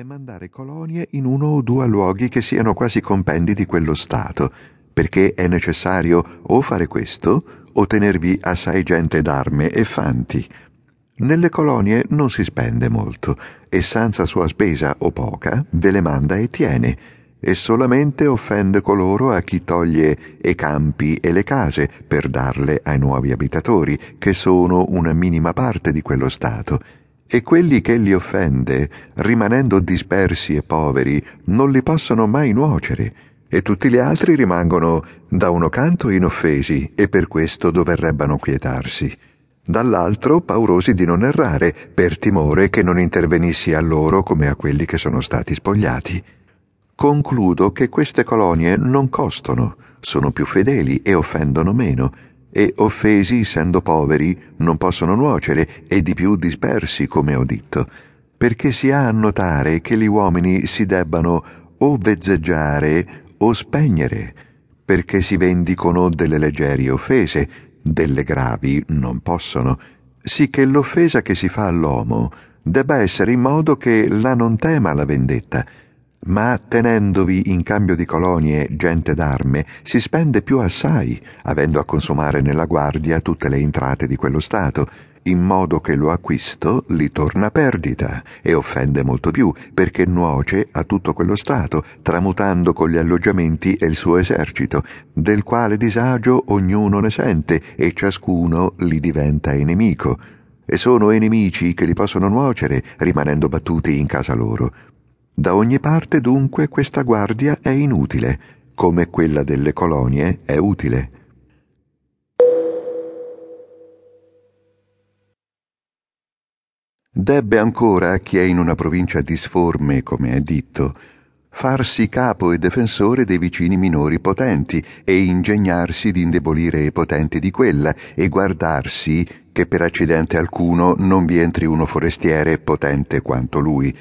e mandare colonie in uno o due luoghi che siano quasi compendi di quello Stato, perché è necessario o fare questo o tenervi assai gente d'arme e fanti. Nelle colonie non si spende molto e senza sua spesa o poca ve le manda e tiene e solamente offende coloro a chi toglie i campi e le case per darle ai nuovi abitatori, che sono una minima parte di quello Stato e quelli che li offende, rimanendo dispersi e poveri, non li possono mai nuocere, e tutti gli altri rimangono da uno canto inoffesi e per questo doverrebbero quietarsi, dall'altro paurosi di non errare, per timore che non intervenissi a loro come a quelli che sono stati spogliati. Concludo che queste colonie non costano, sono più fedeli e offendono meno, e offesi, essendo poveri, non possono nuocere e di più dispersi, come ho detto, perché si ha a notare che gli uomini si debbano o vezzeggiare o spegnere, perché si vendicono delle leggeri offese, delle gravi non possono, sì che l'offesa che si fa all'uomo debba essere in modo che la non tema la vendetta, ma tenendovi in cambio di colonie gente d'arme, si spende più assai, avendo a consumare nella guardia tutte le entrate di quello Stato, in modo che lo acquisto li torna perdita e offende molto più, perché nuoce a tutto quello Stato, tramutando con gli alloggiamenti e il suo esercito, del quale disagio ognuno ne sente e ciascuno li diventa nemico. E sono nemici che li possono nuocere, rimanendo battuti in casa loro da ogni parte dunque questa guardia è inutile, come quella delle colonie è utile. Debbe ancora chi è in una provincia disforme, come è detto, farsi capo e difensore dei vicini minori potenti e ingegnarsi di indebolire i potenti di quella e guardarsi che per accidente alcuno non vi entri uno forestiere potente quanto lui,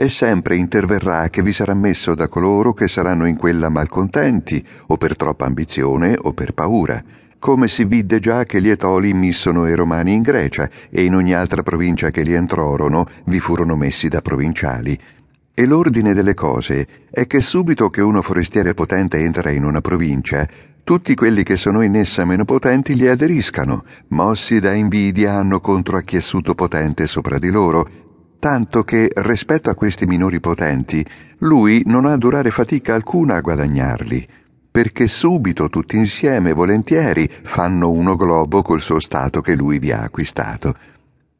e sempre interverrà che vi sarà messo da coloro che saranno in quella malcontenti, o per troppa ambizione o per paura, come si vide già che gli Etoli missono i Romani in Grecia e in ogni altra provincia che li entrorono vi furono messi da provinciali. E l'ordine delle cose è che subito che uno forestiere potente entra in una provincia, tutti quelli che sono in essa meno potenti gli aderiscano, mossi da invidia hanno contro a chi è suto potente sopra di loro, tanto che rispetto a questi minori potenti lui non ha durare fatica alcuna a guadagnarli, perché subito tutti insieme volentieri fanno uno globo col suo stato che lui vi ha acquistato.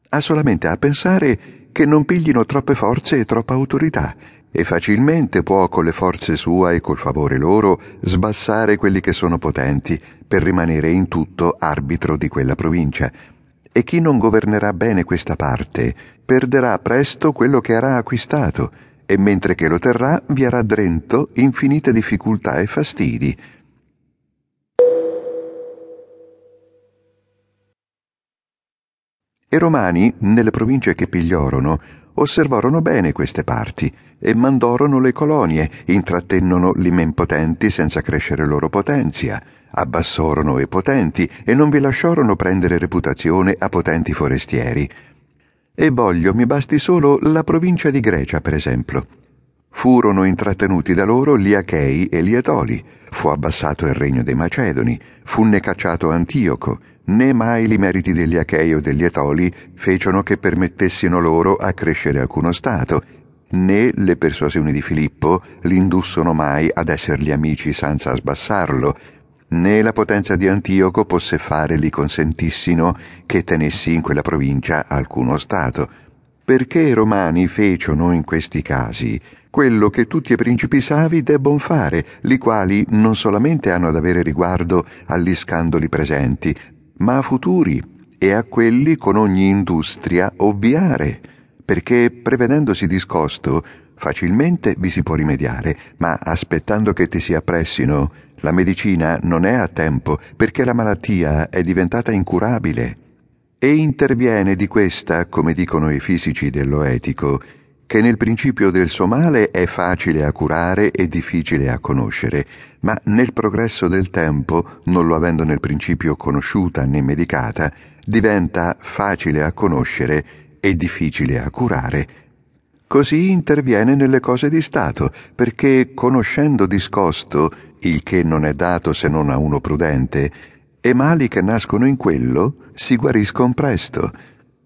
Ha solamente a pensare che non piglino troppe forze e troppa autorità, e facilmente può con le forze sua e col favore loro sbassare quelli che sono potenti, per rimanere in tutto arbitro di quella provincia e chi non governerà bene questa parte perderà presto quello che avrà acquistato, e mentre che lo terrà vi avrà drento infinite difficoltà e fastidi. I romani, nelle province che pigliorono, osservarono bene queste parti e mandorono le colonie, intrattennono gli men potenti senza crescere loro potenzia, abbassorono i potenti e non vi lasciarono prendere reputazione a potenti forestieri. E voglio mi basti solo la provincia di Grecia, per esempio. Furono intrattenuti da loro gli Achei e gli Etoli, fu abbassato il regno dei Macedoni, fu ne cacciato Antioco, né mai i meriti degli Achei o degli Etoli fecero che permettessino loro a crescere alcuno Stato, né le persuasioni di Filippo l'indussono mai ad essergli amici senza sbassarlo, né la potenza di Antioco posse fare li consentissino che tenessi in quella provincia alcuno Stato, perché i romani fecero in questi casi quello che tutti i principi savi debbon fare, li quali non solamente hanno ad avere riguardo agli scandoli presenti, ma a futuri e a quelli con ogni industria ovviare, perché prevedendosi discosto facilmente vi si può rimediare, ma aspettando che ti si appressino, la medicina non è a tempo perché la malattia è diventata incurabile. E interviene di questa, come dicono i fisici dell'oetico, che nel principio del suo male è facile a curare e difficile a conoscere, ma nel progresso del tempo, non lo avendo nel principio conosciuta né medicata, diventa facile a conoscere e difficile a curare. Così interviene nelle cose di Stato, perché conoscendo discosto, il che non è dato se non a uno prudente, e mali che nascono in quello si guariscon presto.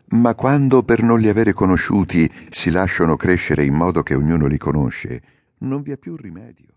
Ma quando per non li avere conosciuti si lasciano crescere in modo che ognuno li conosce, non vi è più rimedio.